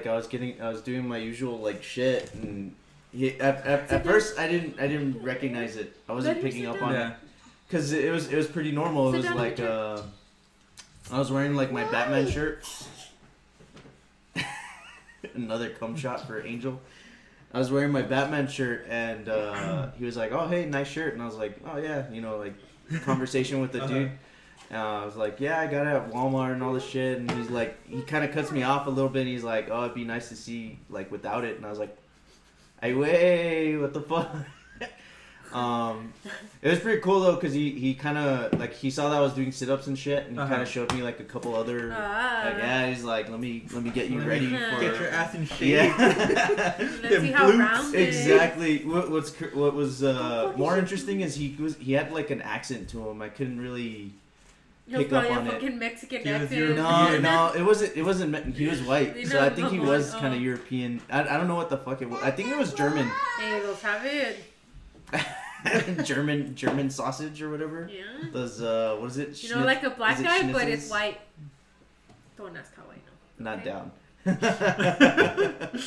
like I was getting, I was doing my usual like shit, and he, at, at, at first I didn't, I didn't recognize it. I wasn't picking up on it because it was, it was pretty normal. It was like, uh, I was wearing like my Batman shirt. Another cum shot for Angel. I was wearing my Batman shirt, and uh, he was like, "Oh, hey, nice shirt," and I was like, "Oh yeah," you know, like conversation with the Uh-huh. dude. Uh, I was like, "Yeah, I got it at Walmart and all this shit," and he's like, he kind of cuts me off a little bit. And he's like, "Oh, it'd be nice to see like without it," and I was like, "Hey, wait, what the fuck?" um, it was pretty cool though, cause he he kind of like he saw that I was doing sit ups and shit, and he Uh-huh. kind of showed me like a couple other. Ah. like, yeah, he's like, "Let me let me get you ready for." Get your ass in shape. yeah. Let's see how round. Exactly. What, what's what was uh, more interesting is he was he had like an accent to him. I couldn't really. He was pick up on a it. fucking Mexican He was accent. European. No, Yeah. no, it wasn't. It wasn't. He was white, You so I think he was on, kind of. European. I, I don't know what the fuck it was. I think it was German, Hey, those have it. German, German sausage or whatever. Yeah. Those uh, what is it? You know, like a black is it guy, but it's white. Don't ask how I know. Not Okay. down.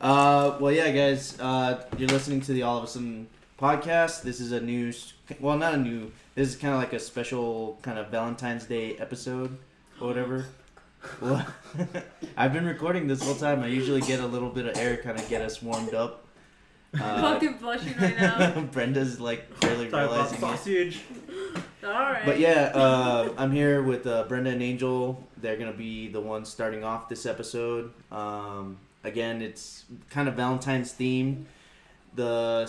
uh, well, yeah, guys, uh, you're listening to the All of a Sudden podcast. This is a new, well, not a new. This is kind of like a special kind of Valentine's Day episode or whatever. Well, I've been recording this whole time. I usually get a little bit of air, kind of get us warmed up. I'm Uh, fucking blushing right now. Brenda's like barely Talk about realizing it. sausage. Alright. But yeah, uh, I'm here with uh, Brenda and Angel. They're gonna be the ones starting off this episode. Um, again, it's kind of Valentine's theme. The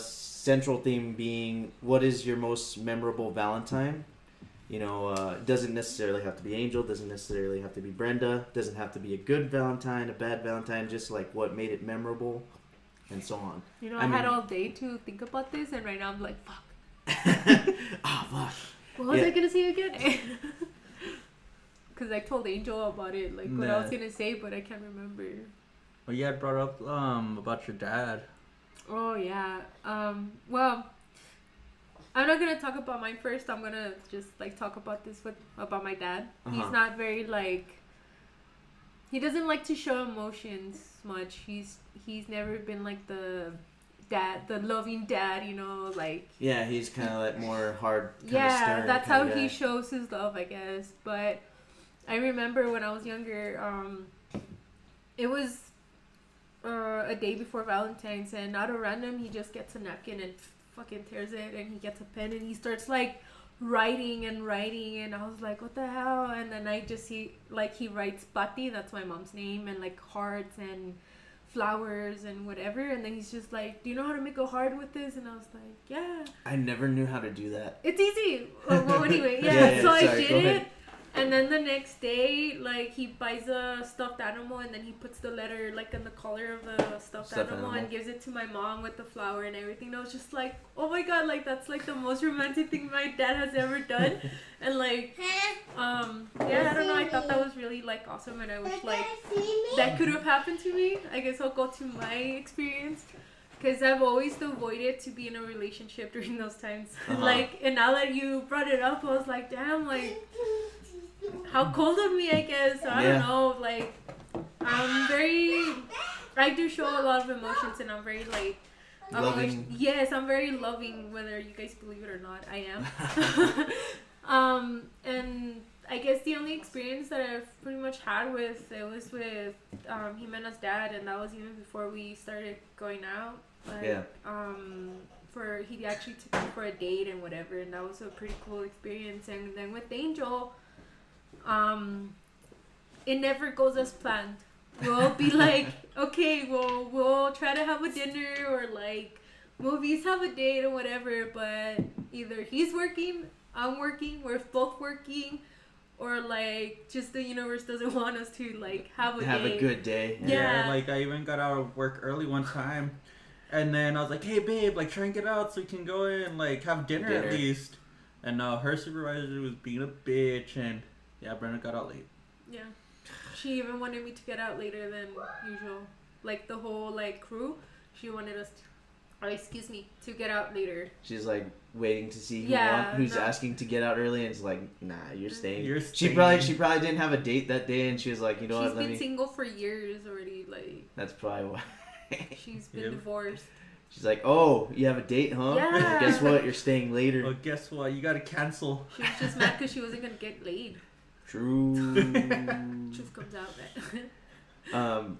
central theme being, what is your most memorable Valentine? You know, uh, it doesn't necessarily have to be Angel. Doesn't necessarily have to be Brenda. Doesn't have to be a good Valentine, a bad Valentine. Just like what made it memorable, and so on. You know, I I, had mean- all day to think about this, and right now I'm like, fuck. Ah, fuck. What was Yeah. I gonna say again? Because I told Angel about it, like what I was gonna say, but I can't remember. Well, you had brought up um about your dad. Oh yeah. Um. Well, I'm not gonna talk about mine first. I'm gonna just like talk about this with about my dad. Uh-huh. He's not very like. He doesn't like to show emotions much. He's he's never been like the dad, the loving dad. You know, like Yeah, he's kind of like more hard. Yeah, that's how kinda he shows his love, I guess. But I remember when I was younger, um, it was uh, a day before Valentine's, and out of random, he just gets a napkin and fucking tears it, and he gets a pen and he starts like writing and writing, and I was like, what the hell? And then I just see like he writes Pati, that's my mom's name, and like hearts and flowers and whatever, and then he's just like, do you know how to make a heart with this? And I was like, yeah. I never knew how to do that. It's easy. Well, well, anyway, yeah. Yeah, yeah, so I did it, ahead. And then the next day, like he buys a stuffed animal, and then he puts the letter like in the collar of the stuffed, Stuffed animal, animal. and gives it to my mom with the flower and everything. And I was just like, oh my god, like that's like the most romantic thing my dad has ever done, and like, um, yeah, I don't know. I thought that was really like awesome, and I wish like that could have happened to me. I guess I'll go to my experience. Cause I've always avoided to be in a relationship during those times. Uh-huh. like, and now that you brought it up, I was like, damn, like, how cold of me, I guess. I Yeah. don't know. Like, I'm very. I do show a lot of emotions, and I'm very like. I'm always- Loving. yes, I'm very loving, whether you guys believe it or not. I am. um, and I guess the only experience that I've pretty much had with it was with um, Jimena's dad, and that was even before we started going out. Like, Yeah. Um, for he actually took me for a date and whatever, and that was a pretty cool experience. And then with Angel, um, it never goes as planned. We'll be like, okay, well, we'll try to have a dinner or like movies, have a date or whatever. But either he's working, I'm working, we're both working, or like just the universe doesn't want us to like have a Have date. a good day. Yeah. like I even got out of work early one time, and then I was like, "Hey, babe, like try and get out so we can go in like have dinner, Dinner. at least." And uh, her supervisor was being a bitch, and yeah, Brenda got out late. Yeah. She even wanted me to get out later than usual. Like the whole like crew, she wanted us oh, excuse me, to get out later. She's like waiting to see who Yeah, want, who's no. asking to get out early, and it's like, nah, you're mm-hmm. staying. You're staying. She probably she probably didn't have a date that day, and she was like, you know She's what, let been me. single for years already. Like That's probably why. she's been Yep. divorced. She's like, oh, you have a date, huh? Yeah. Well, guess what? You're staying later. Well, guess what? You gotta cancel. She was just mad because she wasn't gonna get laid. True. Truth comes out. That. um,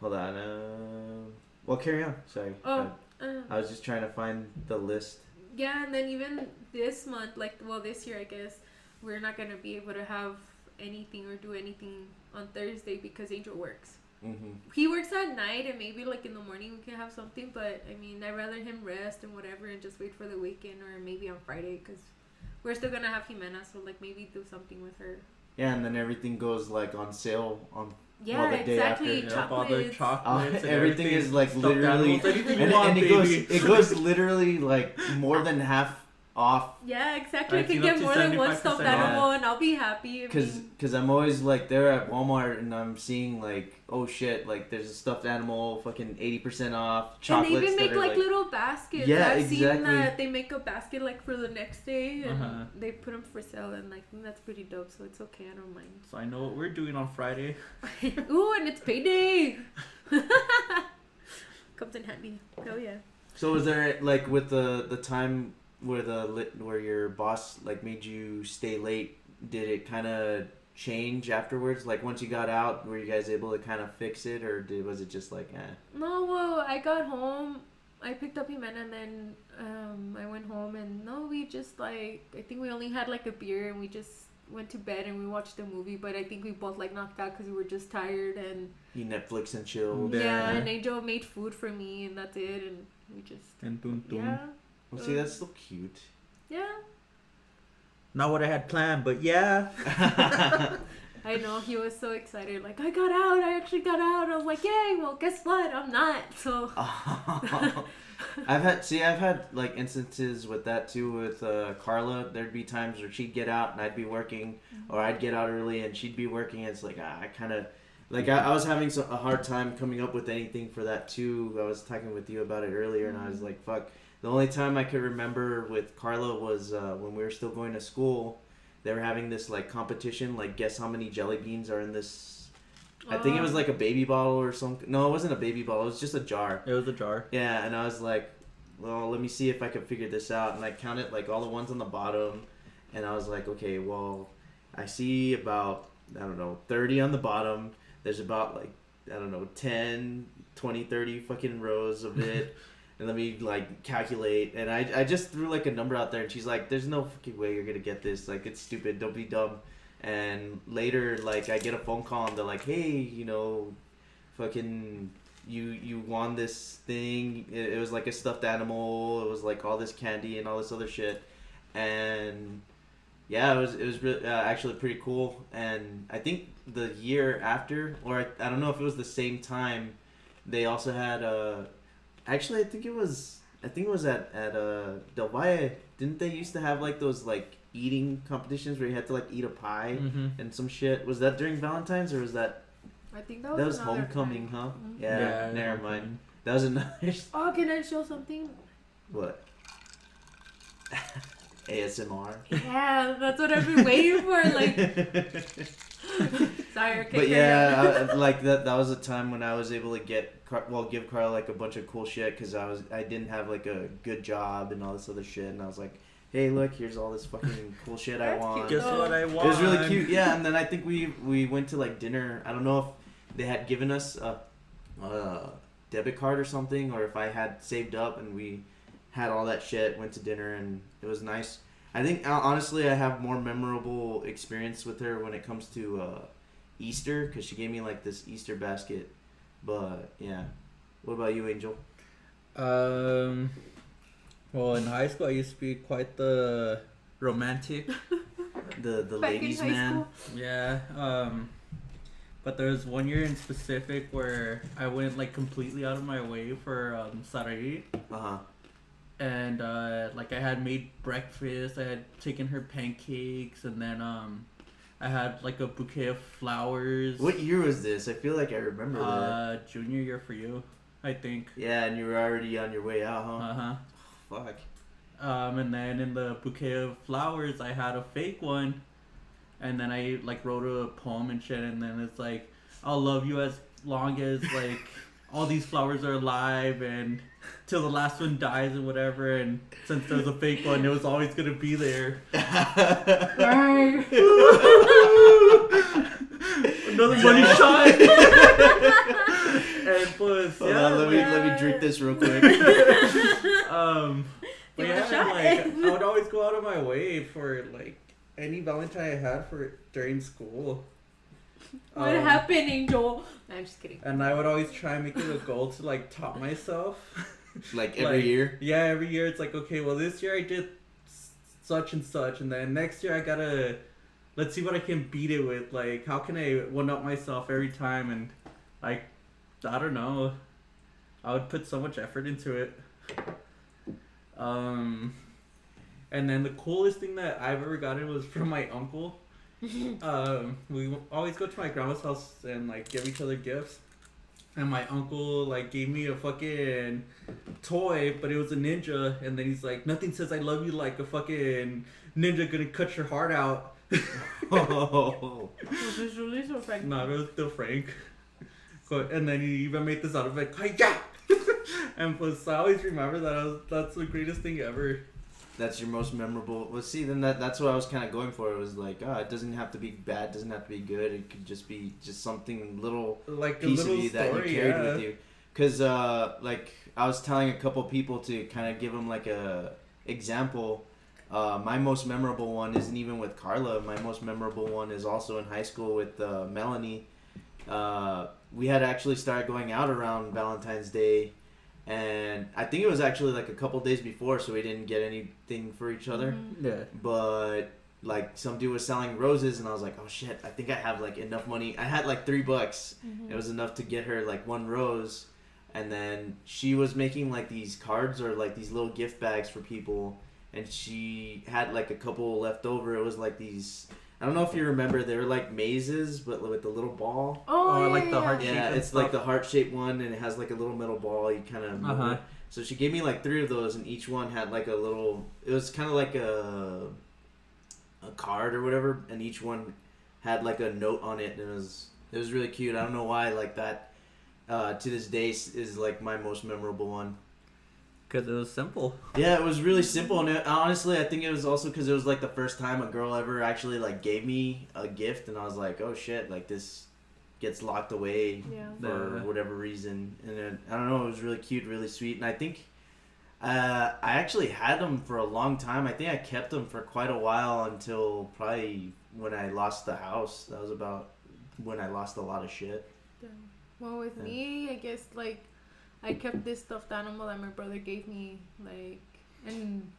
hold on. Uh, well, carry on. Sorry. oh. I, Uh, I was just trying to find the list. Yeah, and then even this month, like well, this year I guess, we're not gonna be able to have anything or do anything on Thursday because Angel works. Mm-hmm. He works at night, and maybe like in the morning we can have something. But I mean, I'd rather him rest and whatever, and just wait for the weekend or maybe on Friday because we're still gonna have Jimena, so like maybe do something with her. Yeah, and then everything goes like on sale on Yeah, the day exactly. after. Yep, all the Chocolates. chocolates. Uh, and everything is, like, literally- animals, and, want, and it goes it goes literally like more than half off Yeah, exactly. I can get more than one 75% stuffed animal, and I'll be happy. I because mean, because I'm always like there at Walmart and I'm seeing like oh shit like there's a stuffed animal fucking eighty percent off and chocolates they even make like, like little baskets. Yeah, I've seen exactly. that they make a basket like for the next day, and Uh-huh. they put them for sale, and like that's pretty dope. So it's okay. I don't mind. So I know what we're doing on Friday. Ooh, and it's payday. Comes in handy. Oh yeah. So was there like with the the time where the lit where your boss like made you stay late? Did it kind of change afterwards? Like once you got out, were you guys able to kind of fix it, or did was it just like eh? No, well, I got home. I picked up Jimena and then um, I went home and no, we just like I think we only had like a beer and we just went to bed and we watched a movie. But I think we both like knocked out because we were just tired and You Netflix and chill. yeah. Yeah. And Angel made food for me and that's it. And we just And boom, boom. yeah, Well, see, that's so cute. yeah. Not what I had planned, but yeah. I know he was so excited. Like I got out. I actually got out. I was like, yay! Well, guess what? I'm not. So I've had see I've had like instances with that too with uh, Carla. There'd be times where she'd get out and I'd be working, or I'd get out early and she'd be working. It's like ah, I kind of like I, I was having so, a hard time coming up with anything for that too. I was talking with you about it earlier, and I was like, fuck. The only time I could remember with Carla was uh, when we were still going to school. They were having this like competition, like guess how many jelly beans are in this. I think it was Uh, like a baby bottle or something. No, it wasn't a baby bottle. It was just a jar. It was a jar. Yeah, and I was like, well, let me see if I can figure this out. And I counted like all the ones on the bottom, and I was like, okay, well, I see about I don't know 30 on the bottom. There's about like I don't know 10, 20, 30 fucking rows of it. and let me like calculate. And I I just threw like a number out there, and she's like, there's no fucking way you're gonna get this. Like it's stupid. Don't be dumb. And later, like I get a phone call, and they're like, hey, you know, fucking you you won this thing. It, it was like a stuffed animal. It was like all this candy and all this other shit, and yeah, it was it was uh, actually pretty cool. And I think the year after, or I, I don't know if it was the same time, they also had uh actually I think it was I think it was at at uh Del Valle. Didn't they used to have like those like eating competitions where you had to like eat a pie Mm-hmm. and some shit? Was that during Valentine's or was that I think that was, that was homecoming, time. huh? Mhm. Yeah, never mind. That was another Oh, can I show something? what? ASMR. Yeah, that's what I've been waiting for. Like, sorry, okay, but yeah. I, like that. That was a time when I was able to get Car- well, give Carl like a bunch of cool shit because I was I didn't have like a good job and all this other shit, and I was like, hey, look, here's all this fucking cool shit I That's want. cute. Guess what I want? It was really cute, yeah. And then I think we we went to like dinner. I don't know if they had given us a, a debit card or something, or if I had saved up and we had all that shit. Went to dinner and it was nice. I think honestly, I have more memorable experience with her when it comes to uh, Easter because she gave me like this Easter basket. But yeah, what about you, Angel? Um, well, in high school, I used to be quite the romantic. The the Back ladies man. school. yeah. Um, but there was one year in specific where I went like completely out of my way for um, Sarai. Uh huh. and uh, like I had made breakfast. I had taken her pancakes, and then um, I had like a bouquet of flowers. What year was this? I feel like I remember that. Uh, junior year for you. I think. Yeah, and you were already on your way out, huh? Uh huh. Fuck. Um, and then in the bouquet of flowers, I had a fake one, and then I like wrote a poem and shit, and then it's like, I'll love you as long as like all these flowers are alive and till the last one dies and whatever. And since there's a fake one, it was always gonna be there. Right. Another money shot. and plus, Hold yeah, on, let me let me drink this real quick. um, but You want a yeah, shot? like I would always go out of my way for like any Valentine I had for during school. What Um, happened, Angel? No, I'm just kidding. And I would always try and make it a goal to like top myself. like every Like, year. Yeah, every year it's like okay, well this year I did such and such, and then next year I gotta let's see what I can beat it with. Like how can I one up myself every time? And like I don't know, I would put so much effort into it. Um, and then the coolest thing that I've ever gotten was from my uncle. um, we always go to my grandma's house and like give each other gifts. And my uncle like gave me a fucking toy, but it was a ninja. And then he's like, "Nothing says I love you like a fucking ninja gonna cut your heart out." Oh. Was this really so frank? No, it was still Frank. And then he even made this out of like, "Hi-ya!" and plus, I always remember that I was, that's the greatest thing ever. That's your most memorable. Well, see, then that that's what I was kind of going for. It was like, oh, it doesn't have to be bad, doesn't have to be good. It could just be just something little Like piece of little you that you carried yeah. with you. Cause uh, like I was telling a couple people to kind of give them like a example. Uh, my most memorable one isn't even with Carla. My most memorable one is also in high school with uh, Melanie. Uh, we had actually started going out around Valentine's Day, and I think it was actually like a couple days before, so we didn't get anything for each other Mhm. Yeah. but like some dude was selling roses and I was like, oh shit, I think I have like enough money. I had like three bucks. Mhm. It was enough to get her like one rose, and then she was making like these cards or like these little gift bags for people, and she had like a couple left over. It was like these. I don't know if you remember, they were like mazes, but with the little ball. Oh, Oh, I yeah, like the yeah, heart yeah. shape Yeah, and it's like the heart shaped one, and it has like a little metal ball. You kind of Uh-huh. So she gave me like three of those, and each one had like a little. It was kind of like a a card or whatever, and each one had like a note on it, and it was it was really cute. I don't know why like that. Uh, to this day is like my most memorable one. Because it was simple. Yeah, it was really simple, and it, honestly, I think it was also because it was like the first time a girl ever actually like gave me a gift, and I was like, oh shit, like this gets locked away Yeah. for Yeah. whatever reason. And then, I don't know, it was really cute, really sweet. And I think uh, I actually had them for a long time. I think I kept them for quite a while until probably when I lost the house. That was about when I lost a lot of shit. Well, with Yeah. me, I guess like I kept this stuffed animal that my brother gave me, like, and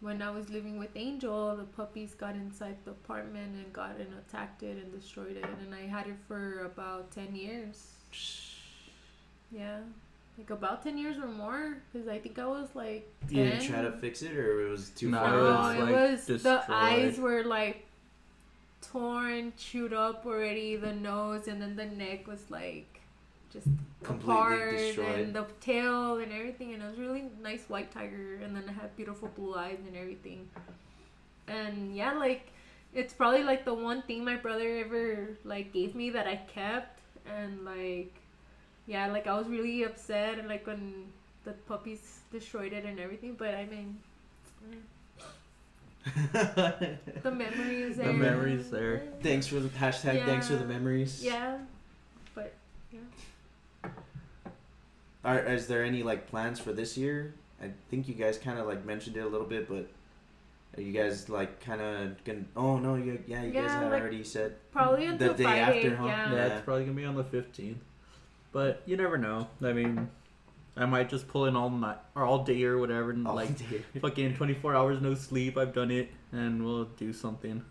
when I was living with Angel, the puppies got inside the apartment and got and attacked it and destroyed it, and I had it for about ten years. Yeah, like about ten years or more, because I think I was like ten. You didn't try to fix it, or it was too No, far? No, it away? was, it like, was the eyes were like torn, chewed up already. The nose and then the neck was like just Completely destroyed. and the tail and everything. And it was really nice white tiger, and then it had beautiful blue eyes and everything. And yeah, like it's probably like the one thing my brother ever like gave me that I kept, and like yeah, like I was really upset and like when the puppies destroyed it and everything. But I mean. The memories there. The memory's there. thanks for the hashtag. Thanks for the memories. Yeah. but Yeah. Are, is there any like plans for this year? I think you guys kind of like mentioned it a little bit, but are you guys like kind of gonna? Oh no, you yeah, you guys Yeah, had like, already said. Probably The until day Friday. after, huh? Yeah. Yeah, Yeah. it's probably gonna be on the fifteenth. But you never know. I mean, I might just pull in all night or all day or whatever, and Oh, like dear. fucking twenty four hours no sleep. I've done it, and we'll do something.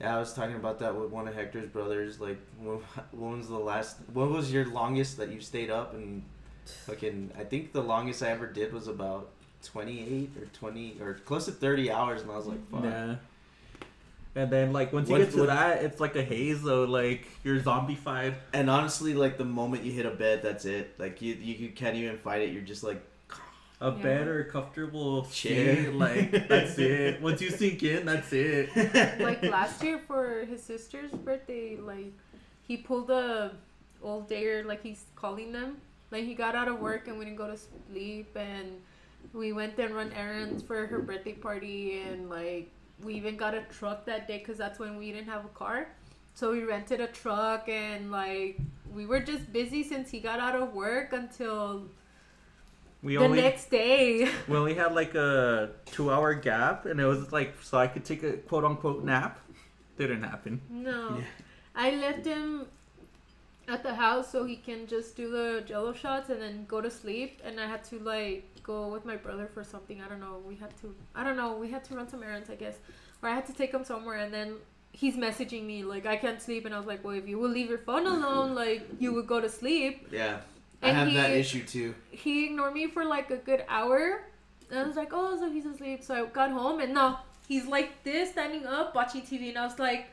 Yeah, I was talking about that with one of Hector's brothers. Like, when, when was the last? What was your longest that you stayed up? And fucking, I think the longest I ever did was about twenty eight or twenty or close to thirty hours, and I was like, fuck. Yeah. And then like once you What- get to what- that, it's like a haze though. Like you're zombified. And honestly, like the moment you hit a bed, that's it. Like you, you can't even fight it. You're just like, A Yeah. bed or a comfortable Chair. chair, like that's it. Once you sink in, that's it. like last year for his sister's birthday, like he pulled a old dayer, like he's calling them. Like he got out of work and we didn't go to sleep, and we went and run errands for her birthday party, and like we even got a truck that day because that's when we didn't have a car. So we rented a truck and like we were just busy since he got out of work until We the only next day. we only had like a two hour gap, and it was like so I could take a quote unquote nap. Didn't happen. No. Yeah. I left him at the house so he can just do the jello shots and then go to sleep and I had to like go with my brother for something. I don't know. We had to I don't know, we had to run some errands I guess. Or I had to take him somewhere and then he's messaging me like I can't sleep and I was like, Well if you would leave your phone alone, like you would go to sleep. yeah. I And have he- that issue too. He ignored me for like a good hour. And I was like, Oh, so he's asleep. So I got home and no, he's like this, standing up, watching TV and I was like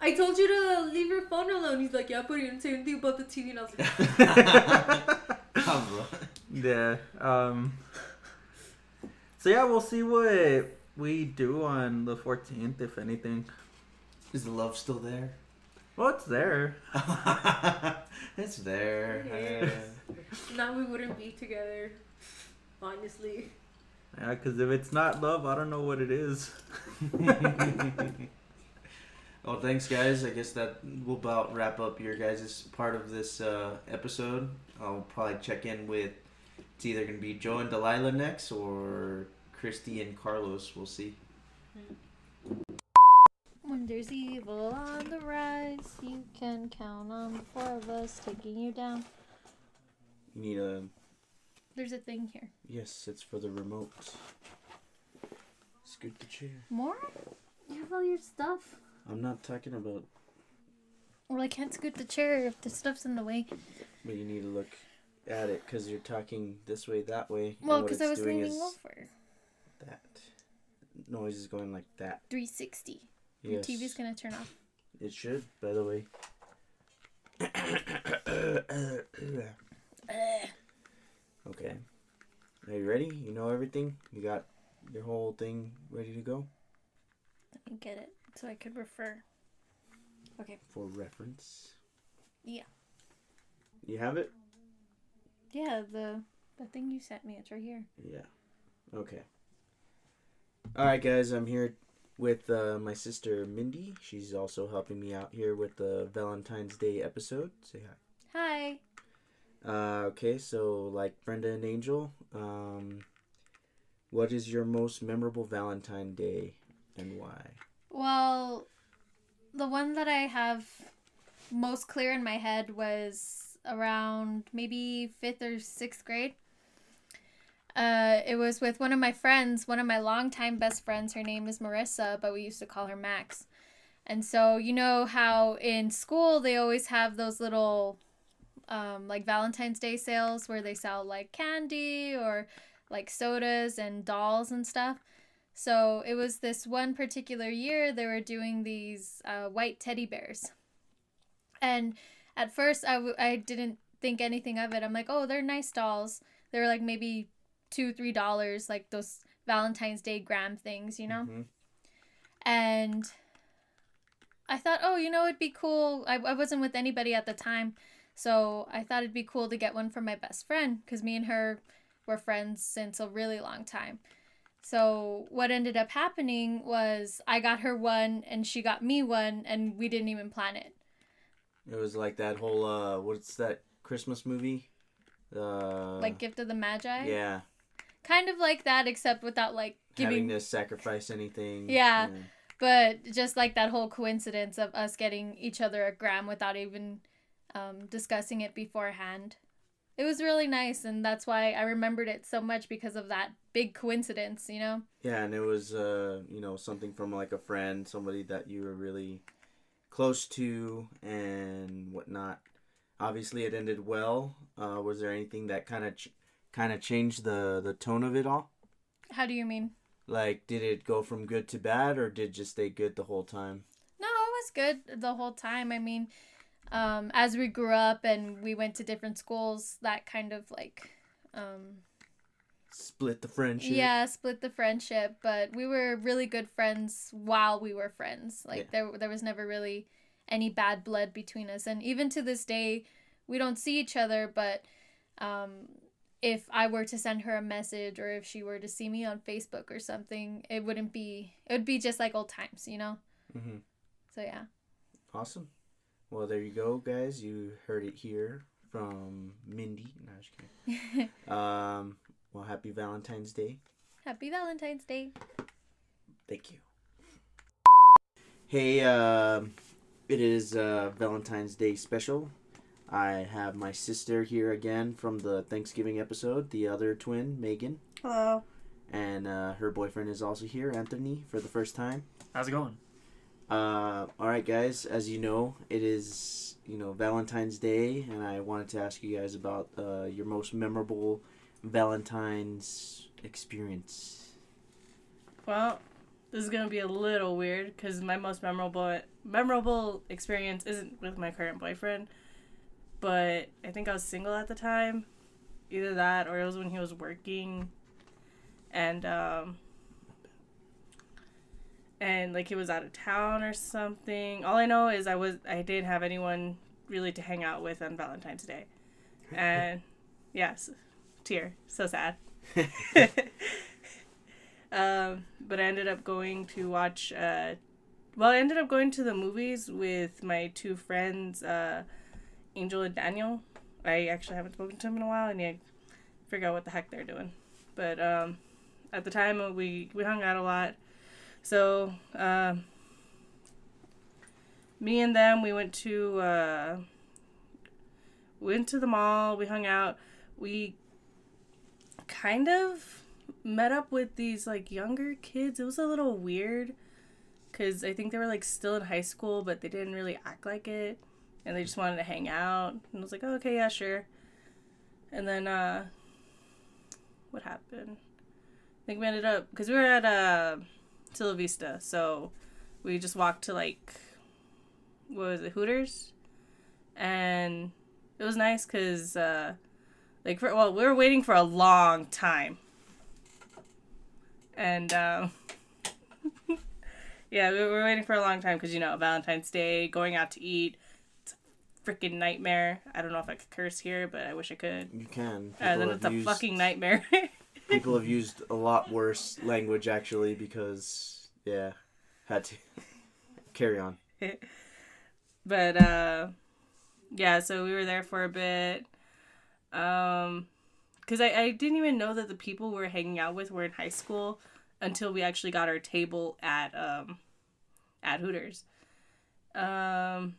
I told you to leave your phone alone. He's like, yeah, but you didn't say anything about the TV. And I was like, Come on. Yeah. Um. So yeah, we'll see what we do on the 14th, if anything. Is the love still there? Well, it's there. it's there. It now we wouldn't be together. Honestly. Yeah, because if it's not love, I don't know what it is. well, thanks, guys. I guess that will about wrap up your guys' part of this uh, episode. I'll probably check in with it's either going to be Joe and Delilah next or Christy and Carlos. We'll see. When there's evil on the rise, you can count on the four of us taking you down. You need a. There's a thing here. Yes, it's for the remote. Scoot the chair. More? You have all your stuff. I'm not talking about. Well, I can't scoot the chair if the stuff's in the way. But you need to look at it because you're talking this way, that way. Well, because I was doing leaning over. That noise is going like that. 360. Your Yes. TV's gonna turn off. It should, by the way. okay. Are you ready? You know everything? You got your whole thing ready to go? Let me get it so I could refer. Okay. For reference? Yeah. You have it? Yeah, the the thing you sent me, it's right here. Yeah. Okay. Alright, guys, I'm here with uh, my sister Mindy. She's also helping me out here with the Valentine's Day episode. Say hi. Hi. Uh, okay, so like Brenda and Angel, um, what is your most memorable Valentine Day and why? Well, the one that I have most clear in my head was around maybe fifth or sixth grade. Uh, it was with one of my friends, one of my longtime best friends. Her name is Marissa, but we used to call her Max. And so, you know how in school they always have those little um, like Valentine's Day sales where they sell like candy or like sodas and dolls and stuff. So it was this one particular year they were doing these uh, white teddy bears. And at first I, w- I didn't think anything of it. I'm like, oh, they're nice dolls. They were like maybe two, three dollars, like those Valentine's Day gram things, you know? Mhm. And I thought, oh, you know, it'd be cool. I, I wasn't with anybody at the time. So I thought it'd be cool to get one for my best friend because me and her were friends since a really long time. So what ended up happening was I got her one and she got me one and we didn't even plan it. It was like that whole, uh, what's that Christmas movie? Uh, like Gift of the Magi. yeah, Kind of like that except without like having giving to sacrifice anything. Yeah. but just like that whole coincidence of us getting each other a gram without even um, discussing it beforehand. It was really nice, and that's why I remembered it so much because of that big coincidence, you know? Yeah, and it was, uh, you know, something from like a friend, somebody that you were really close to and whatnot. Obviously, it ended well. Uh, was there anything that kind of ch- kind of changed the the tone of it all? How do you mean? Like, did it go from good to bad, or did it just stay good the whole time? No, it was good the whole time. I mean, um, as we grew up and we went to different schools, that kind of like, um, Split the friendship. yeah, split the friendship. But we were really good friends while we were friends. Like Yeah. there, there was never really any bad blood between us. And even to this day, we don't see each other. But um, if I were to send her a message or if she were to see me on Facebook or something, it wouldn't be. It would be just like old times, you know. hmm So yeah. Awesome. Well, there you go, guys. You heard it here from Mindy. No, just kidding. Um, well, happy Valentine's Day. Happy Valentine's Day. Thank you. Hey, um, it is uh, Valentine's Day special. I have my sister here again from the Thanksgiving episode, the other twin, Megan. Hello. And uh, her boyfriend is also here, Anthony, for the first time. How's it going? Uh, all right, guys. As you know, it is you know Valentine's Day, and I wanted to ask you guys about uh, your most memorable Valentine's experience. Well, this is gonna be a little weird because my most memorable memorable experience isn't with my current boyfriend, but I think I was single at the time. Either that or it was when he was working, and um, and like he was out of town or something. All I know is I was I didn't have anyone really to hang out with on Valentine's Day, and yes, tear, so sad. um, but I ended up going to watch. Uh, well, I ended up going to the movies with my two friends, uh, Angel and Daniel. I actually haven't spoken to them in a while, and I figure out what the heck they're doing. But um, at the time, uh, we we hung out a lot. So um, me and them, we went to uh, went to the mall. We hung out. We kind of met up with these like younger kids. It was a little weird because I think they were like still in high school, but they didn't really act like it, and they just wanted to hang out. And I was like, oh, okay, yeah, sure. And then uh, what happened? I think we ended up because we were at uh, Silla Vista, so we just walked to like what was it, Hooters, and it was nice because uh, like for, well we were waiting for a long time. And um, yeah we were waiting for a long time because you know valentine's day going out to eat. It's a freaking nightmare. I don't know if i could curse here but i wish i could. You can. uh, then it's a used- fucking nightmare People have used a lot worse language actually because yeah, had to carry on. but uh yeah so we were there for a bit um because I, I didn't even know that the people we were hanging out with were in high school until we actually got our table at um at hooters um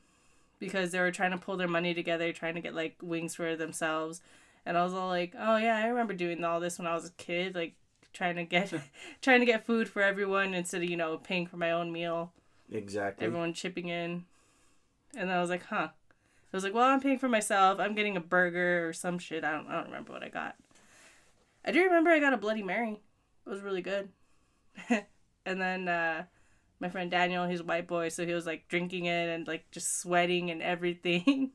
because they were trying to pull their money together trying to get like wings for themselves and i was all like oh yeah i remember doing all this when i was a kid like trying to get trying to get food for everyone instead of you know paying for my own meal Exactly. everyone chipping in. And then I was like, huh. I was like, well, I'm paying for myself. I'm getting a burger or some shit. I don't, I don't remember what I got. I do remember I got a Bloody Mary. It was really good. and then uh, my friend Daniel, he's a white boy, so he was like drinking it and like just sweating and everything.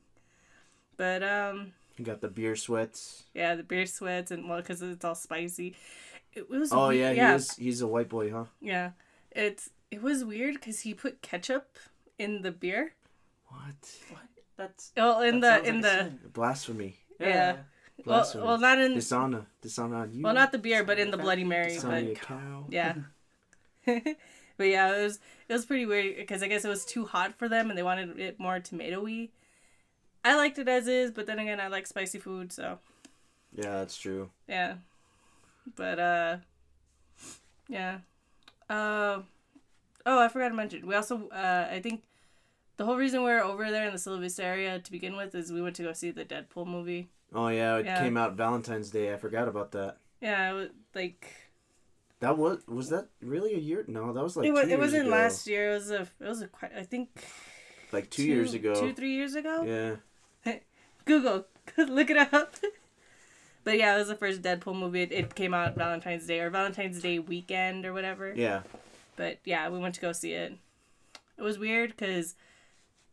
but um, You got the beer sweats. yeah, the beer sweats and well, because it's all spicy. It was. Oh we- yeah, yeah. he is. He's a white boy, huh? Yeah, it's it was weird because he put ketchup in the beer. What? What? That's Oh, in that the in like the. Blasphemy. Yeah. well, Blasphemy. well, not in Dishonor. Dishonor on you. well, not the beer, but in the Bloody Mary. Dishonor But cow. yeah, but yeah, it was it was pretty weird because I guess it was too hot for them and they wanted it more tomatoey. I liked it as is, but then again, I like spicy food, so Yeah, that's true. yeah. But uh, yeah. Uh, oh, I forgot to mention. We also uh, I think the whole reason we are over there in the Vista area to begin with is we went to go see the Deadpool movie. Oh yeah, it Yeah. came out Valentine's Day. I forgot about that. Yeah, it was like That was was that really a year? No, that was like it was. two It wasn't ago. last year. It was a. It was a quite. I think Like two, years ago. two three years ago. Yeah. Google, look it up. But yeah, it was the first Deadpool movie. It, it came out Valentine's Day or Valentine's Day weekend or whatever. Yeah. But yeah, we went to go see it. It was weird because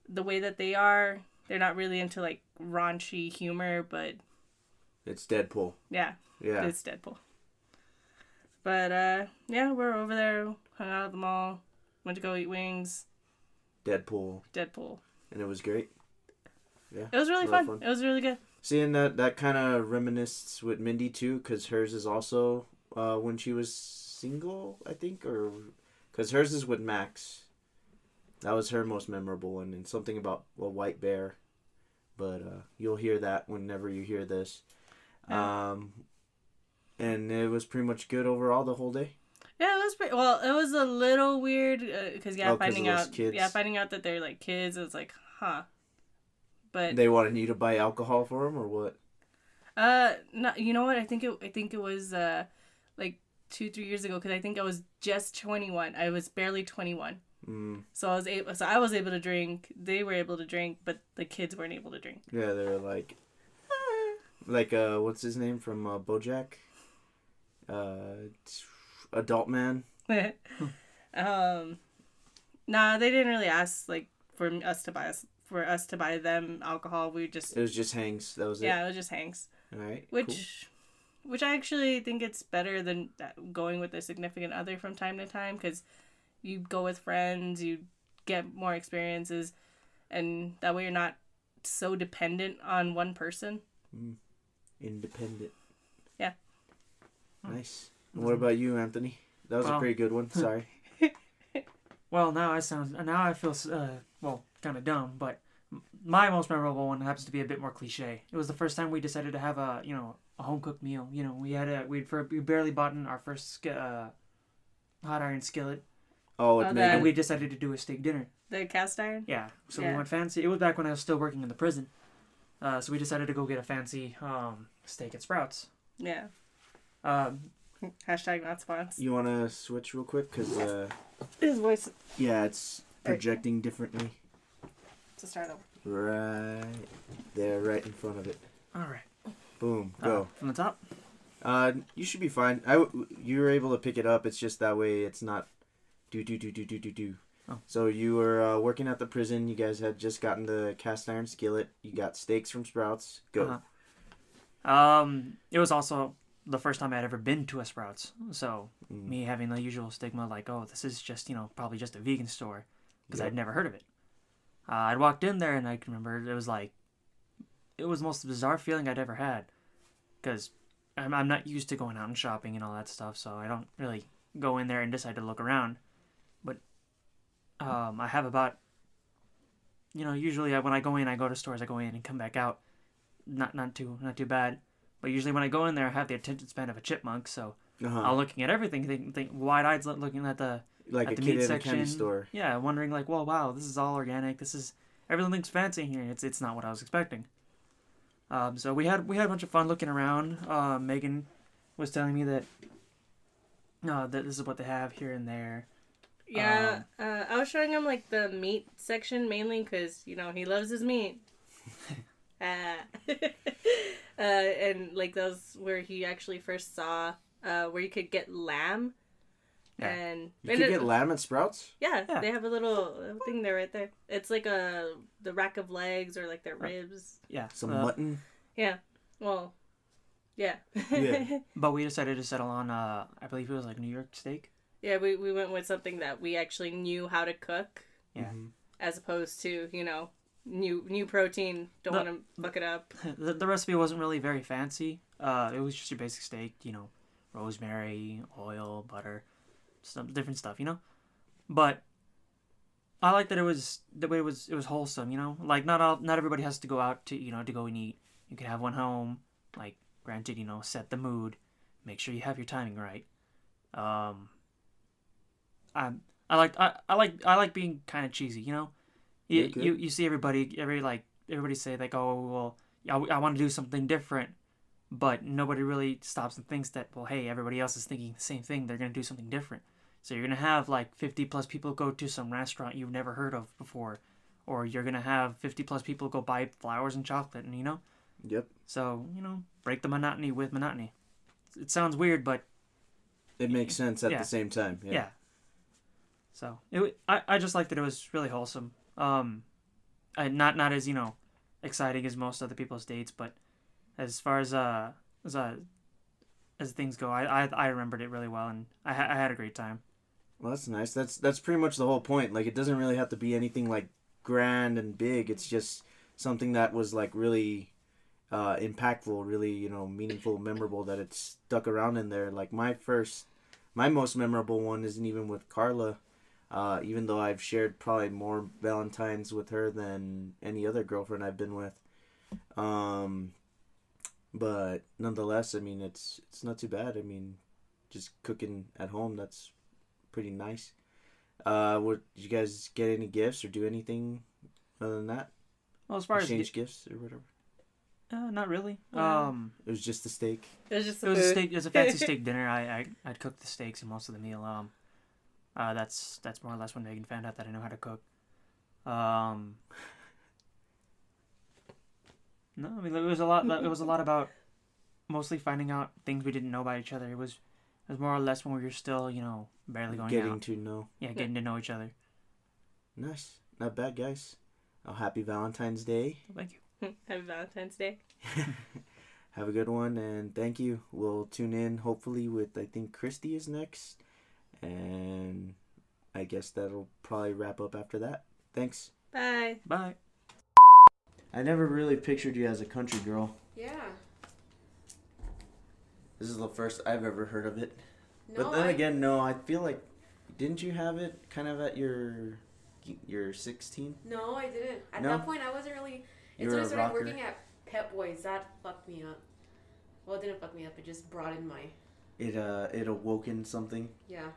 the way that they are, they're not really into like raunchy humor, but It's Deadpool. yeah, Yeah. it's Deadpool. But uh, yeah, we're over there, hung out at the mall, went to go eat wings. Deadpool. Deadpool. And it was great. It was really Really fun. fun. It was really good. Seeing that that kind of reminisces with Mindy too, because hers is also uh, when she was single, I think, or because hers is with Max. That was her most memorable one, and something about a white bear. But uh, you'll hear that whenever you hear this. Um, and it was pretty much good overall the whole day. Yeah, it was pretty. Well, it was a little weird because yeah, Oh, finding out kids? yeah, finding out that they're like kids. It was like, huh. But They wanted you to buy alcohol for them, or what? uh, no, you know what? I think it. I think it was uh, like two, three years ago because I think I was just twenty one. I was barely twenty one, Mm, so I was able. So I was able to drink. They were able to drink, but the kids weren't able to drink. yeah, they were like, like uh, what's his name from uh, BoJack? Uh, adult man. um, nah, they didn't really ask like for us to buy us for us to buy them alcohol. We just It was just Hanks. That was yeah, it was just Hanks. it. All right. which which I actually think it's better than that- going with a significant other from time to time because you go with friends, you get more experiences, and that way you're not so dependent on one person. cool. independent. Yeah. Nice. And what about you, Anthony? That was a pretty good one. Sorry. Well, now I sound now I feel uh, well kind of dumb, but m- my most memorable one happens to be a bit more cliche. It was the first time we decided to have a you know a home cooked meal. You know, we had a we'd for we barely bought in our first sk- uh, hot iron skillet, Oh, with Oh, Megan. and we decided to do a steak dinner. The cast iron. Yeah, so Yeah. we went fancy. It was back when I was still working in the prison, uh, so we decided to go get a fancy um, steak at Sprouts. Yeah. Um, Hashtag not spawns. You want to switch real quick? Because, uh, His voice yeah, it's projecting differently. To start over. Right there, right in front of it. all right, Boom. Uh, Go. from the top. Uh, you should be fine. I w- you were able to pick it up. It's just that way. It's not do do do do do do do. Oh. So you were uh, working at the prison. You guys had just gotten the cast iron skillet. You got steaks from Sprouts. Go. Uh-huh. Um, it was also the first time I'd ever been to a Sprouts, so Mm. me having the usual stigma like, oh, this is just you know probably just a vegan store, because Yep. I'd never heard of it. Uh, I'd walked in there and I can remember it was like, it was the most bizarre feeling I'd ever had, because I'm I'm not used to going out and shopping and all that stuff, so I don't really go in there and decide to look around, but um, I have about. You know, usually I, when I go in, I go to stores, I go in and come back out not not too not too bad. But usually when I go in there, I have the attention span of a chipmunk, so Uh-huh. I'm looking at everything, think, think wide eyed, looking at the like at a the kid meat in a candy section. store. yeah, wondering like, well, wow, this is all organic. This is everything's fancy here. It's it's not what I was expecting. Um, so we had we had a bunch of fun looking around. Uh, Megan was telling me that uh, that this is what they have here and there. Yeah, uh, I was showing him like the meat section mainly because you know he loves his meat. uh, uh, and like those where he actually first saw uh, where you could get lamb. Yeah. And You and could it- get lamb and Sprouts. yeah, Yeah. they have a little thing there right there. It's like a the rack of legs or like their ribs. Yeah, Some uh, mutton. Yeah. Well, yeah. Yeah. But we decided to settle on uh, I believe it was like New York steak. Yeah, we, we went with something that we actually knew how to cook Yeah. Mhm. as opposed to, you know, new new protein, don't want to fuck it up. the, the recipe wasn't really very fancy. Uh, it was just your basic steak, you know, rosemary, oil, butter, some different stuff, you know. But I like that it was the way it was. It was wholesome, you know. Like not all, not everybody has to go out to you know to go and eat. You can have one home. Like granted, you know, set the mood, make sure you have your timing right. Um, I I like I, I like I like being kind of cheesy, you know. You, Yeah, you you see everybody every like everybody say like oh well I, I want to do something different, but nobody really stops and thinks that well hey everybody else is thinking the same thing they're gonna do something different. So you're gonna have like 50 plus people go to some restaurant you've never heard of before, or you're gonna have 50 plus people go buy flowers and chocolate, and you know, Yep. So you know, break the monotony with monotony. It sounds weird, but It makes sense at Yeah. the same time. yeah. Yeah. So it, I, I just liked that it was really wholesome. Um, I, not not as you know, exciting as most other people's dates, but as far as uh as uh as things go, I I, I remembered it really well, and I I had a great time. Well, that's nice. That's that's pretty much the whole point. Like, it doesn't really have to be anything like grand and big. It's just something that was like really uh, impactful, really you know meaningful, memorable. That it stuck around in there. Like my first, my most memorable one isn't even with Carla. Uh, even though I've shared probably more Valentines with her than any other girlfriend I've been with. Um, but nonetheless, I mean, it's it's not too bad. I mean, just cooking at home, that's pretty nice. Uh, what did you guys get any gifts or do anything other than that? Well, as far as Exchange gifts or whatever. uh, not really. Yeah. Um, It was just the steak. It was just it the was a steak. It was a fancy steak dinner. I I I'd cooked the steaks and most of the meal. Um, uh, that's that's more or less when Megan found out that I know how to cook. Um, no, I mean it was a lot. It was a lot about mostly finding out things we didn't know about each other. It was it was more or less when we were still you know barely going Getting out. to know. Yeah, getting to know each other. Nice. Not bad, guys. Oh, happy Valentine's Day. Thank you. Happy Valentine's Day. Have a good one and thank you. We'll tune in hopefully with I think Christy is next. And I guess that'll probably wrap up after that. Thanks. Bye. Bye. I never really pictured you as a country girl. Yeah. This is the first I've ever heard of it. No, but then I- again, no, I feel like didn't you have it kind of at your your 16? No, I didn't. At No? that point, I wasn't really. Until were I started rocker. working at Pep Boys, that fucked me up. Well, it didn't fuck me up. It just brought in my. It uh it awoken something. Yeah.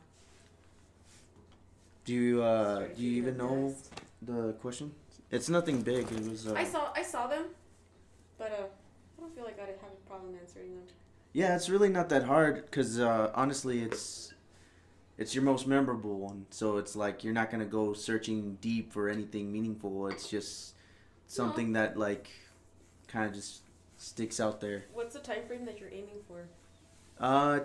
Do you uh do you even know depressed. the question? It's nothing big. It was uh, I saw I saw them, but uh, I don't feel like I'd have a problem answering them. Yeah, it's really not that hard cuz uh honestly it's it's your most memorable one. So it's like you're not going to go searching deep for anything meaningful. It's just something that like kind of just sticks out there. What's the time frame that you're aiming for? Uh,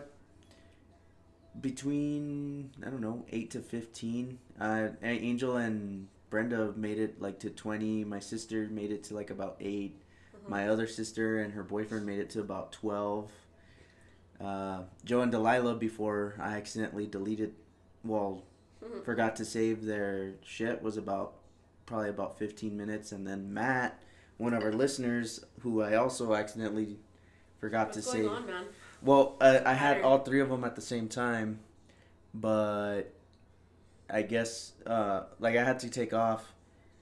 between I don't know eight to fifteen. Uh, Angel and Brenda made it like to twenty. My sister made it to like about 8 My other sister and her boyfriend made it to about twelve. Uh, Joe and Delilah before I accidentally deleted, well, Mhm. forgot to save their shit was about probably about fifteen minutes, and then Matt, one of our listeners, who I also accidentally forgot What's to going save. on, man? Well, I, I had all three of them at the same time, but I guess uh, like I had to take off,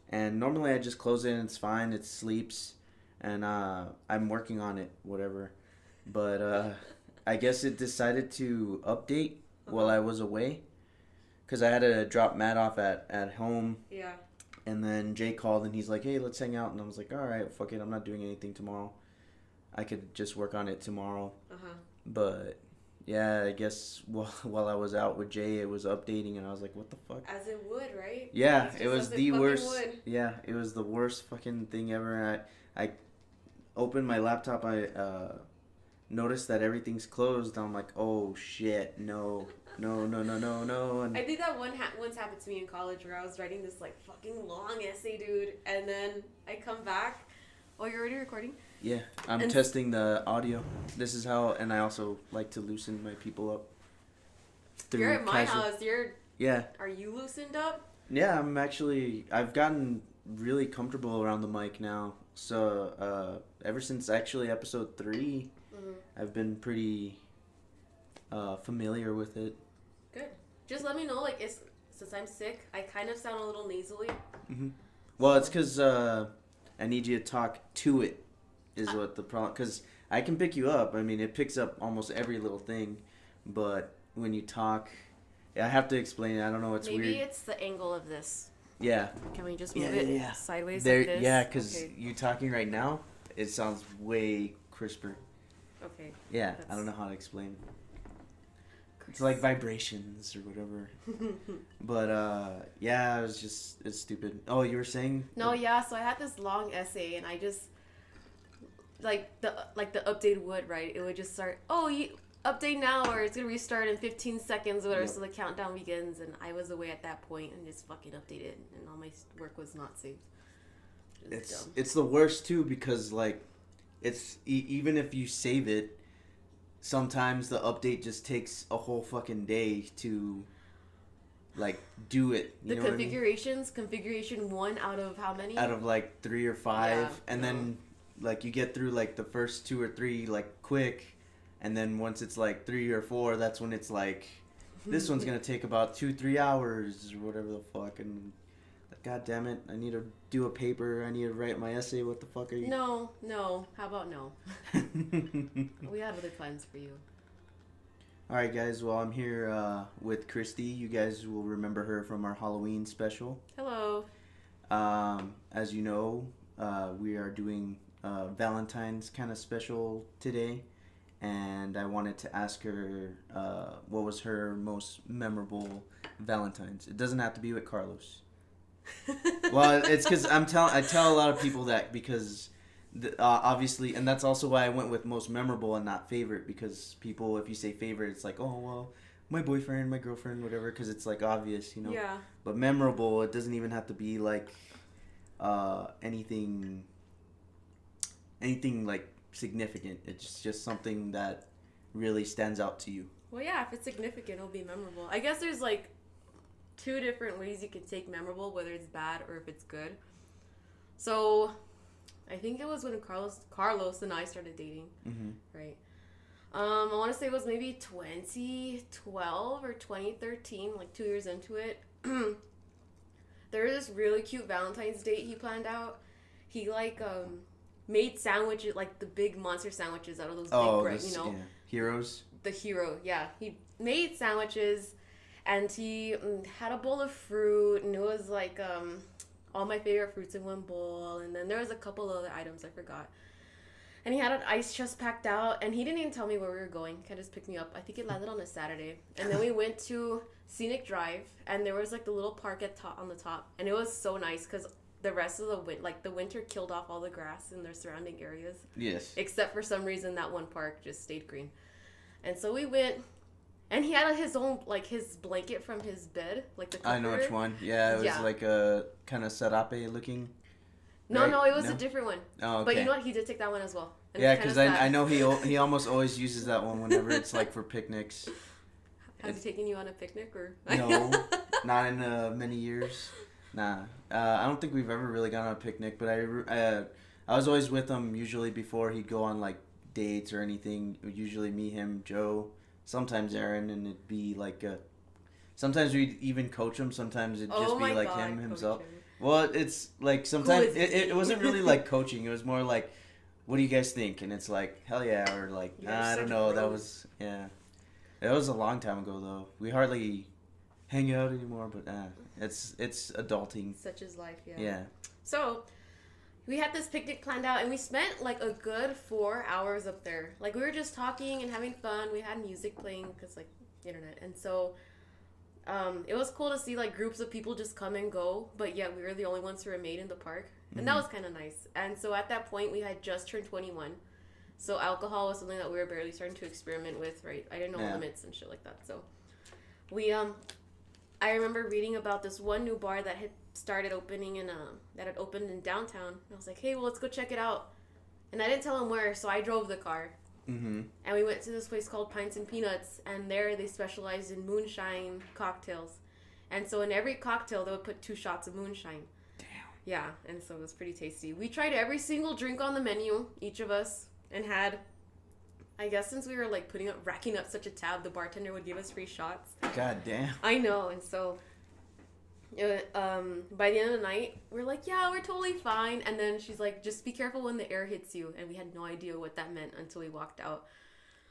and normally I just close it and it's fine. It sleeps, and uh, I'm working on it, whatever. But uh, I guess it decided to update while I was away, because I had to drop Matt off at at home, Yeah. and then Jay called and he's like, "Hey, let's hang out," and I was like, "All right, fuck it, I'm not doing anything tomorrow. I could just work on it tomorrow." Uh huh. But yeah, I guess while, while I was out with Jay, it was updating, and I was like, "What the fuck?" As it would, right? Yeah, it was the worst. would. Yeah, it was the worst fucking thing ever. I, I opened my laptop. I uh, noticed that everything's closed. I'm like, "Oh shit, no, no, no, no, no, no!" And I think that one ha- once happened to me in college where I was writing this like fucking long essay, dude, and then I come back. Oh, you're already recording? yeah, I'm and- testing the audio. This is how, and I also like to loosen my people up. through you're at my casual- house. You're. Yeah, Are you loosened up? Yeah, I'm actually. I've gotten really comfortable around the mic now. So uh, ever since actually episode 3 Mhm. I've been pretty uh, familiar with it. Good. Just let me know, like, it's, since I'm sick, I kind of sound a little nasally. Well, it's because uh, I need you to talk to it. Is what the problem? Because I can pick you up. I mean, it picks up almost every little thing, but when you talk, I have to explain it. I don't know. It's Maybe weird. it's the angle of this. Yeah, Can we just Yeah, move it yeah, yeah. sideways there. like? Yeah, because Okay. you talking right now, it sounds way crisper. Okay. Yeah, I don't know how to explain. It's like vibrations or whatever. but uh yeah, it was just it's stupid. Oh, you were saying? No, yeah. So I had this long essay, and I just like the like the update would right. It would just start. Oh, you update now, or it's gonna restart in 15 seconds, or whatever. Yep. So the countdown begins, and I was away at that point and just fucking updated, and all my work was not saved. It was It's dumb. it's the worst too because like, it's e- even if you save it, sometimes the update just takes a whole fucking day to, like, do it. You the know what I mean? configurations, configuration one out of how many? out of like three or five Yeah, and then like you get through like the first two or three like quick and then once it's like three or four that's when it's like this one's gonna take about two three hours or whatever the fuck and god damn it i need to do a paper i need to write my essay what the fuck are you No, no. How about no? We had other plans for you. all right guys well i'm here uh, with christy you guys will remember her from our halloween special Hello. Um, as you know, uh, we are doing uh, Valentine's kind of special today, and I wanted to ask her uh, what was her most memorable Valentine's. It doesn't have to be with Carlos. Well, it's because I'm telling I tell a lot of people that because. The, uh, obviously, and that's also why I went with most memorable and not favorite because people, if you say favorite, it's like, oh well, my boyfriend, my girlfriend, whatever, because it's like obvious, you know. Yeah. But memorable, it doesn't even have to be like uh, anything, anything like significant. It's just something that really stands out to you. Well, yeah, if it's significant, it'll be memorable. I guess there's like two different ways you can take memorable, whether it's bad or if it's good. So, I think it was when Carlos Carlos and I started dating, Mm-hmm. right? Um, I want to say it was maybe 2012 or 2013, like two years into it. there was this really cute Valentine's date he planned out. He like um made sandwiches, like the big monster sandwiches out of those Oh, big bread, you know yeah. heroes. the hero. Yeah, he made sandwiches, and he mm, had a bowl of fruit, and it was like um, all my favorite fruits in one bowl, and then there was a couple other items I forgot. And he had an ice chest packed out, and he didn't even tell me where we were going. He kind of just picked me up. I think it landed on a Saturday, and then we went to Scenic Drive, and there was like the little park at top on the top, and it was so nice because the rest of the win- like the winter killed off all the grass in their surrounding areas Yes. except for some reason that one park just stayed green. And so we went, and he had his own like his blanket from his bed, like the. I know which one. Yeah, it was Yeah. like a kind of serape looking. No, right? no, it was No? a different one. Oh, okay. But you know what? He did take that one as well. And yeah, because I. I know he he almost always uses that one whenever it's like for picnics. Has he taken you on a picnic or? No, not in uh, many years. Nah, uh, I don't think we've ever really gone on a picnic. But I, uh, I was always with him usually before he'd go on like dates or anything. Usually me, him, Joe, sometimes Aaron, and it'd be like a. Sometimes we'd even coach him. Sometimes it'd just oh be like God, him himself. him. Well, it's like sometimes it, it, it wasn't really like coaching. It was more like, what do you guys think? And it's like hell yeah, or like nah, I don't know. That was yeah, it was a long time ago though. We hardly hang out anymore, but uh, it's it's adulting. Such is life, yeah. Yeah. So, we had this picnic planned out, and we spent like a good four hours up there. Like we were just talking and having fun. We had music playing because like internet, and so um, it was cool to see like groups of people just come and go. But yet we were the only ones who remained in the park, and that Mhm. was kind of nice. And so at that point, we had just turned twenty one. So alcohol was something that we were barely starting to experiment with, right? I didn't know Yeah. limits and shit like that. So we um I remember reading about this one new bar that had started opening in um that had opened in downtown. And I was like, hey, well, let's go check it out. And I didn't tell him where, so I drove the car. Mm-hmm. And we went to this place called Pints and Peanuts, and there they specialized in moonshine cocktails. And so in every cocktail, they would put two shots of moonshine. Damn. Yeah, and so it was pretty tasty. We tried every single drink on the menu, each of us, and had. I guess since we were like putting up, racking up such a tab, the bartender would give us free shots. God damn. I know, and so it, um, by the end of the night, we're like, yeah, we're totally fine. And then she's like, just be careful when the air hits you. And we had no idea what that meant until we walked out.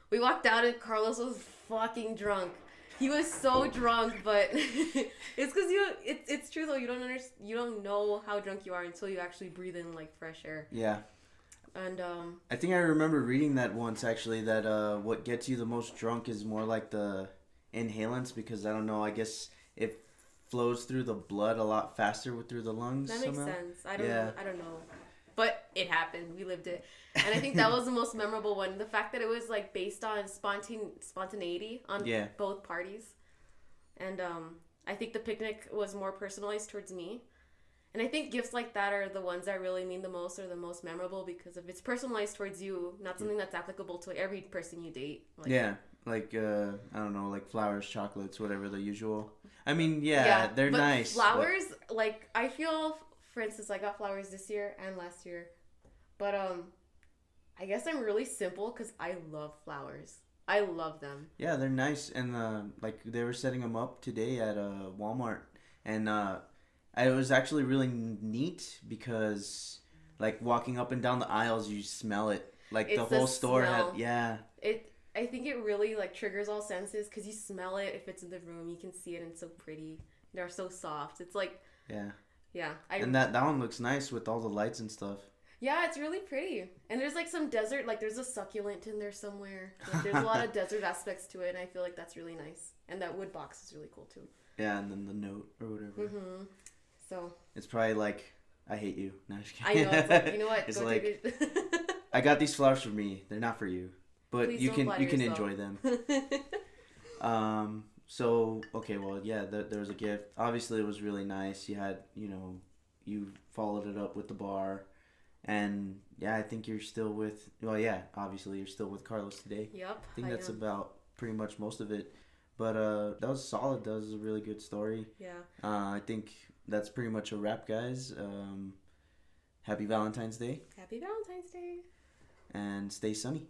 We walked out, and Carlos was fucking drunk. He was so drunk, but it's because you. It's it's true though. You don't understand. You don't know how drunk you are until you actually breathe in like fresh air. Yeah. And um, I think I remember reading that once actually that uh, what gets you the most drunk is more like the inhalants because I don't know I guess it flows through the blood a lot faster through the lungs that makes somehow. sense. I don't Yeah. know. I don't know. but it happened. We lived it, and I think that was the most memorable one. The fact that it was like based on spontane spontaneity on Yeah. both parties, and um, I think the picnic was more personalized towards me. And I think gifts like that are the ones that really mean the most or the most memorable because if it's personalized towards you, not something that's applicable to every person you date. Like, yeah, like uh, I don't know, like flowers, chocolates, whatever the usual. I mean, yeah, they're but nice. but- Flowers, like I feel, for instance, I got flowers this year and last year, but um, I guess I'm really simple because I love flowers. I love them. Yeah, they're nice, and uh, like they were setting them up today at uh, Walmart, and uh, it was actually really neat because like walking up and down the aisles, you smell it. Like the It's the whole store smell. had, yeah, It. I think it really like triggers all senses because you smell it if it's in the room. You can see it and it's so pretty. They're so soft. It's like yeah, yeah. I and that that one looks nice with all the lights and stuff. yeah, it's really pretty. And there's like some desert, like there's a succulent in there somewhere. Like, there's a lot of desert aspects to it, and I feel like that's really nice. And that wood box is really cool too. Yeah, and then the note or whatever. hmm So It's probably like, I hate you. No, I know. It's like, you know what? It's Go like. I got these flowers for me. They're not for you, but Please you can you can yourself. enjoy them. Um. So okay, well, yeah, there, there was a gift. Obviously, it was really nice. You had, you know, you followed it up with the bar, and yeah, I think you're still with. Well, yeah, obviously you're still with Carlos today. yep. I think I that's am. about pretty much most of it. But uh, that was solid. That was a really good story. Yeah. Uh, I think that's pretty much a wrap, guys. Um, happy Valentine's Day Happy Valentine's Day. and stay sunny.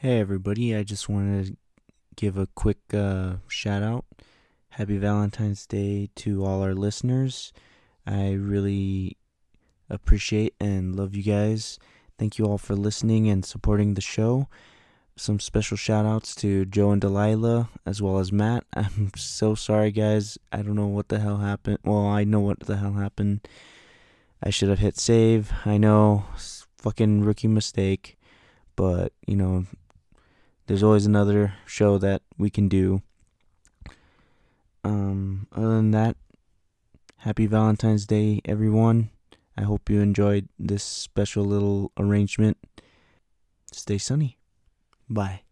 Hey, everybody. I just wanted to give a quick uh, shout out. Happy Valentine's Day to all our listeners. I really appreciate and love you guys. Thank you all for listening and supporting the show. Some special shout outs to Joe and Delilah as well as Matt. I'm so sorry, guys. I don't know what the hell happened. Well, I know what the hell happened. I should have hit save. I know. Fucking rookie mistake. But, you know, there's always another show that we can do. Um, other than that, happy Valentine's Day, everyone. I hope you enjoyed this special little arrangement. Stay sunny. Bye.